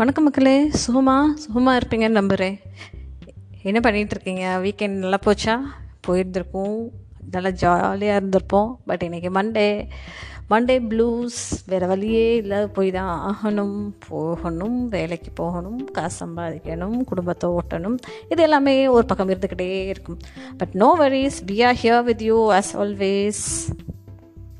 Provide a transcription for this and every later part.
வணக்கம் மக்களே. சுகமா? சுகமாக இருப்பீங்கன்னு நம்புகிறேன் என்ன பண்ணிகிட்ருக்கீங்க வீக்கெண்ட் நல்லா போச்சா? போயிருந்திருப்போம் நல்லா ஜாலியாக இருந்திருப்போம். பட் இன்றைக்கி மண்டே மண்டே ப்ளூஸ் வேறு வழியே இல்லை. போய் தான் ஆகணும். போகணும். வேலைக்கு போகணும். காசு சம்பாதிக்கணும். குடும்பத்தை ஓட்டணும். இது எல்லாமே ஒரு பக்கம் இருந்துக்கிட்டே இருக்கும். But no worries we are here with you as always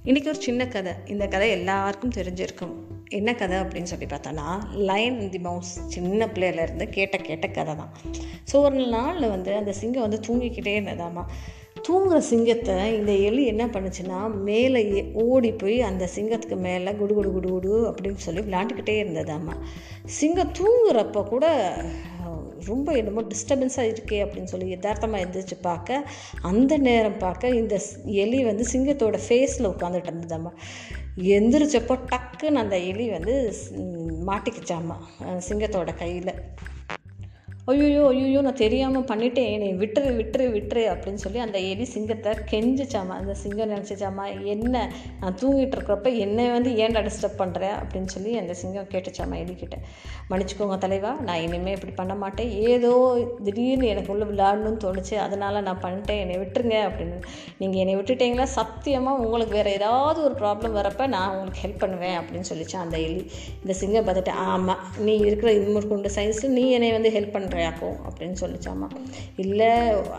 இன்றைக்கி ஒரு சின்ன கதை. இந்த கதை எல்லாருக்கும் தெரிஞ்சிருக்கும். என்ன கதை அப்படின்னு சொல்லி பார்த்தோன்னா லைன் தி மவுஸ் சின்ன பிள்ளையிலேருந்து கேட்ட கேட்ட கதை தான். ஸோ ஒரு நாளில் வந்து அந்த சிங்கம் வந்து தூங்கிக்கிட்டே இருந்ததாமா. தூங்குற சிங்கத்தை இந்த எலி என்ன பண்ணுச்சுன்னா மேலே ஓடி போய் அந்த சிங்கத்துக்கு மேலே குடு குடு குடு குடு அப்படின்னு சொல்லி விளாண்டுக்கிட்டே இருந்ததாம்மா சிங்கம் தூங்குறப்ப கூட ரொம்ப என்னமோ டிஸ்டர்பன்ஸாக இருக்கே அப்படின்னு சொல்லி யதார்த்தமாக எழுந்திரிச்சு பார்க்க அந்த நேரம் பார்க்க இந்த எலி வந்து சிங்கத்தோட ஃபேஸில் உட்காந்துட்டு இருந்ததாம்மா. எந்திரிச்சப்போ டக்குன்னு அந்த எலி வந்து மாட்டிக்கிச்சாம்மா சிங்கத்தோட கையில். ஐயோ ஐயோ நான் தெரியாமல் பண்ணிட்டேன். என்னை விட்டுரு விட்டுரு விட்டுரு அப்படின்னு சொல்லி அந்த எலி சிங்கத்தை கெஞ்சிச்சாமா அந்த சிங்கம் நினச்சிச்சாமா என்ன நான் தூங்கிட்டு இருக்கிறப்ப என்னை வந்து ஏன்டா டிஸ்டர்ப் பண்ணுற அப்படின்னு சொல்லி அந்த சிங்கம் கேட்டுச்சாமா எலிக்கிட்ட. மன்னிச்சுக்கோங்க தலைவா நான் இனிமேல் இப்படி பண்ண மாட்டேன். ஏதோ திடீர்னு எனக்கு உள்ள விளையாடணும்னு தோணுச்சு. அதனால் நான் பண்ணிட்டேன். என்னை விட்டுருங்க அப்படின்னு. நீங்கள் என்னை விட்டுட்டீங்களா? சத்தியமாக உங்களுக்கு வேறு ஏதாவது ஒரு ப்ராப்ளம் வரப்போ நான் உங்களுக்கு ஹெல்ப் பண்ணுவேன் அப்படின்னு சொல்லிச்சு அந்த எலி. இந்த சிங்கம் பார்த்துட்டு ஆமாம் நீ இருக்கிற இன்னொரு கொண்டு சயின்ஸில் நீ என்னை வந்து ஹெல்ப் பண்ணுறியாக்கும் அப்படின்னு சொல்லிச்சாமா. இல்லை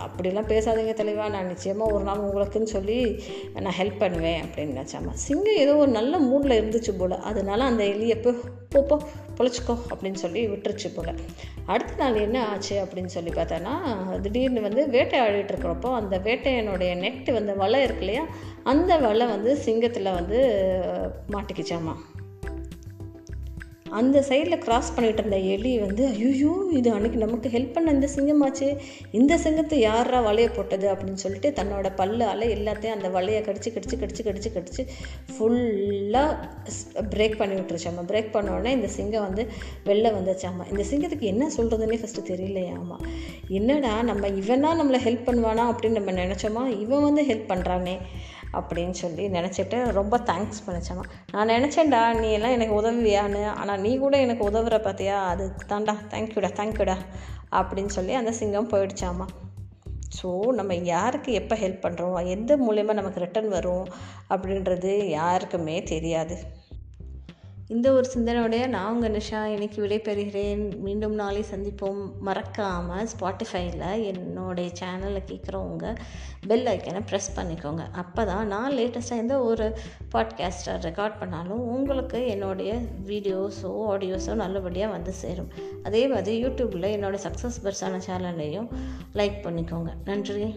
அப்படிலாம் பேசாதீங்க தெளிவா. நான் நிச்சயமாக ஒரு நாள் உங்களுக்குன்னு சொல்லி நான் ஹெல்ப் பண்ணுவேன் அப்படின்னு நினச்சாமா. சிங்கம் ஏதோ ஒரு நல்ல மூடில் இருந்துச்சு போல். அதனால அந்த எலியை போ போ, பொழைச்சிக்கோ அப்படின்னு சொல்லி விட்டுருச்சு போல். அடுத்த நாள் என்ன ஆச்சு அப்படின்னு சொல்லி பார்த்தோன்னா திடீர்னு வந்து வேட்டையாடிட்டு இருக்கிறப்போ அந்த வேட்டையனுடைய நெட்டு வந்து வலை இருக்கு இல்லையா? அந்த வலை வந்து சிங்கத்தில் வந்து மாட்டிக்கிச்சாமா. அந்த சைடில் கிராஸ் பண்ணிகிட்டு இருந்த எலி வந்து ஐயோ இது அன்னைக்கு நமக்கு ஹெல்ப் பண்ண இந்த சிங்கமாச்சு. இந்த சிங்கத்தை யாரா வலைய போட்டது? அப்படின்னு சொல்லிட்டு தன்னோட பல்லால் எல்லாத்தையும் அந்த வலையை கடிச்சு கடிச்சு கடிச்சு கடிச்சு கடிச்சு ஃபுல்லாக பிரேக் பண்ணி விட்டுருச்சாமா. பிரேக் பண்ணோடனே இந்த சிங்கம் வந்து வெளில வந்துச்சாமா. இந்த சிங்கத்துக்கு என்ன சொல்கிறதுனே ஃபஸ்ட்டு தெரியலையாமா என்னடா நம்ம இவனா நம்மளை ஹெல்ப் பண்ணுவானா? அப்படின்னு நம்ம நினச்சோமா? இவன் வந்து ஹெல்ப் பண்ணுறானே அப்படின்னு சொல்லி நினச்சிட்டு ரொம்ப தேங்க்ஸ் பண்ணிச்சாமா நான் நினச்சேன்டா நீ எல்லாம் எனக்கு உதவியான்னு ஆனால் நீ கூட எனக்கு உதவுற பார்த்தியா அதுக்கு தாண்டா தேங்க்யூடா தேங்க்யூடா அப்படின்னு சொல்லி அந்த சிங்கம் போயிடுச்சாமா ஸோ நம்ம யாருக்கு எப்போ ஹெல்ப் பண்ணுறோம் எந்த மூலயமா நமக்கு ரிட்டர்ன் வரும்? அப்படின்றது யாருக்குமே தெரியாது. இந்த ஒரு சிந்தனையோடைய நான் உங்கள் நிஷா இன்னைக்கு விடைபெறுகிறேன் மீண்டும் நாளை சந்திப்போம். மறக்காமல் ஸ்பாட்டிஃபைல என்னுடைய சேனலை கேட்குறவங்க பெல் ஐக்கனை ப்ரெஸ் பண்ணிக்கோங்க. அப்போ தான் நான் லேட்டஸ்ட்டாக எந்த ஒரு பாட்காஸ்ட்டை ரெக்கார்ட் பண்ணாலும் உங்களுக்கு என்னுடைய வீடியோஸோ ஆடியோஸோ நல்லபடியாக வந்து சேரும். அதே மாதிரி யூடியூப்பில் என்னோடய சக்ஸஸ் பர்ஸான சேனல்லையும் லைக் பண்ணிக்கோங்க. நன்றி.